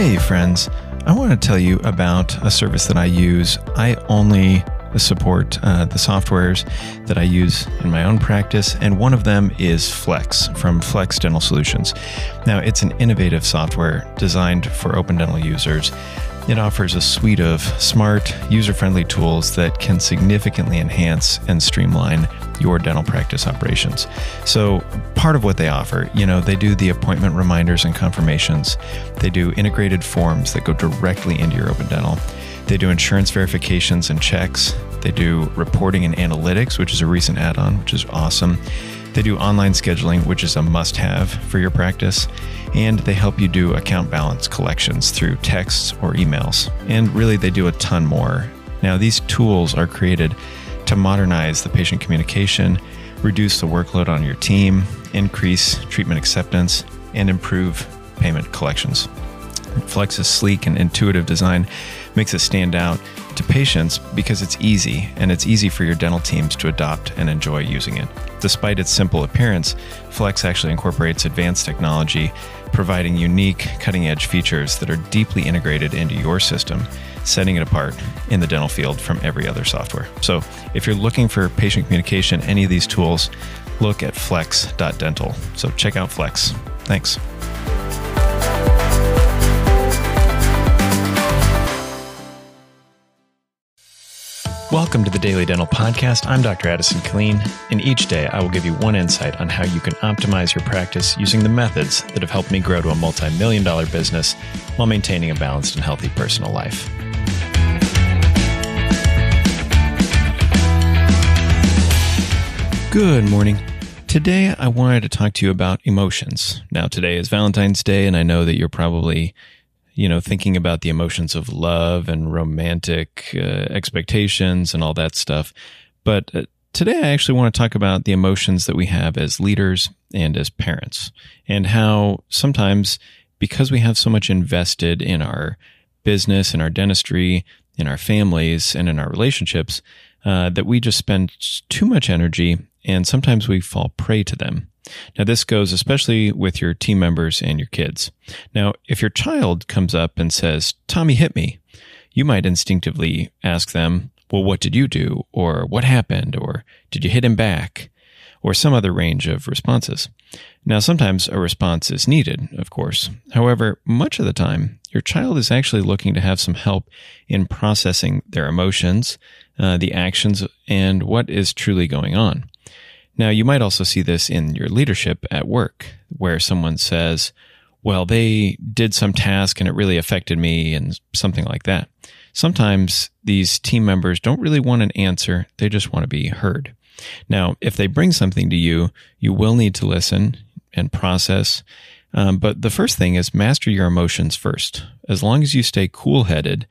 Hey, friends. I want to tell you about a service that I use. I only support uh, the softwares that I use in my own practice, and one of them is Flex from Flex Dental Solutions. Now, it's an innovative software designed for open dental users. It offers a suite of smart, user friendly tools that can significantly enhance and streamline your dental practice operations. So, part of what they offer, you know, they do the appointment reminders and confirmations, they do integrated forms that go directly into your open dental. They do insurance verifications and checks. They do reporting and analytics, which is a recent add on, which is awesome. They do online scheduling, which is a must have for your practice. And they help you do account balance collections through texts or emails. And really, they do a ton more. Now, these tools are created to modernize the patient communication, reduce the workload on your team, increase treatment acceptance, and improve payment collections. Flex's sleek and intuitive design makes it stand out to patients because it's easy and it's easy for your dental teams to adopt and enjoy using it. Despite its simple appearance, Flex actually incorporates advanced technology, providing unique, cutting edge features that are deeply integrated into your system, setting it apart in the dental field from every other software. So, if you're looking for patient communication, any of these tools, look at flex.dental. So, check out Flex. Thanks. Welcome to the Daily Dental Podcast. I'm Dr. Addison Killeen, and each day I will give you one insight on how you can optimize your practice using the methods that have helped me grow to a multi million dollar business while maintaining a balanced and healthy personal life. Good morning. Today I wanted to talk to you about emotions. Now, today is Valentine's Day, and I know that you're probably you know, thinking about the emotions of love and romantic uh, expectations and all that stuff. But uh, today I actually want to talk about the emotions that we have as leaders and as parents and how sometimes because we have so much invested in our business, in our dentistry, in our families, and in our relationships, uh, that we just spend too much energy and sometimes we fall prey to them. Now, this goes especially with your team members and your kids. Now, if your child comes up and says, Tommy hit me, you might instinctively ask them, Well, what did you do? Or what happened? Or did you hit him back? Or some other range of responses. Now, sometimes a response is needed, of course. However, much of the time, your child is actually looking to have some help in processing their emotions, uh, the actions, and what is truly going on. Now, you might also see this in your leadership at work, where someone says, well, they did some task and it really affected me, and something like that. Sometimes these team members don't really want an answer, they just want to be heard. Now, if they bring something to you, you will need to listen and process. Um, but the first thing is master your emotions first. As long as you stay cool headed,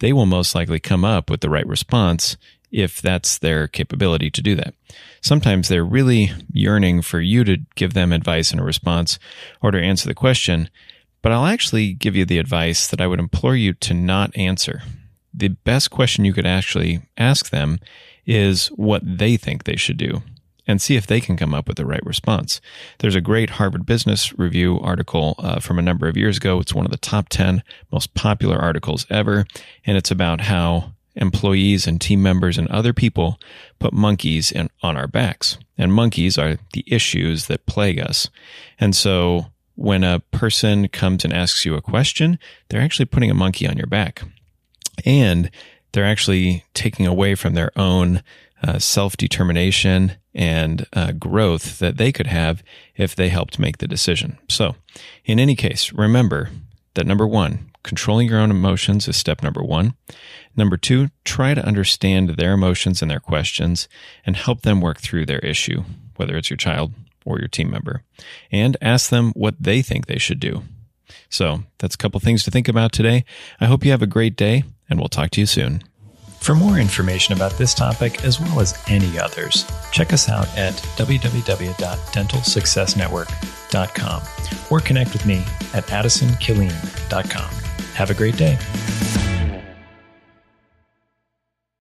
they will most likely come up with the right response if that's their capability to do that. Sometimes they're really yearning for you to give them advice and a response or to answer the question, but I'll actually give you the advice that I would implore you to not answer. The best question you could actually ask them is what they think they should do and see if they can come up with the right response. There's a great Harvard Business Review article uh, from a number of years ago. It's one of the top 10 most popular articles ever, and it's about how employees and team members and other people put monkeys in, on our backs. And monkeys are the issues that plague us. And so when a person comes and asks you a question, they're actually putting a monkey on your back. And they're actually taking away from their own uh, self determination and uh, growth that they could have if they helped make the decision. So, in any case, remember that number one, controlling your own emotions is step number one. Number two, try to understand their emotions and their questions and help them work through their issue, whether it's your child or your team member, and ask them what they think they should do. So that's a couple things to think about today. I hope you have a great day, and we'll talk to you soon. For more information about this topic, as well as any others, check us out at www.dentalsuccessnetwork.com or connect with me at addisonkilleen.com. Have a great day.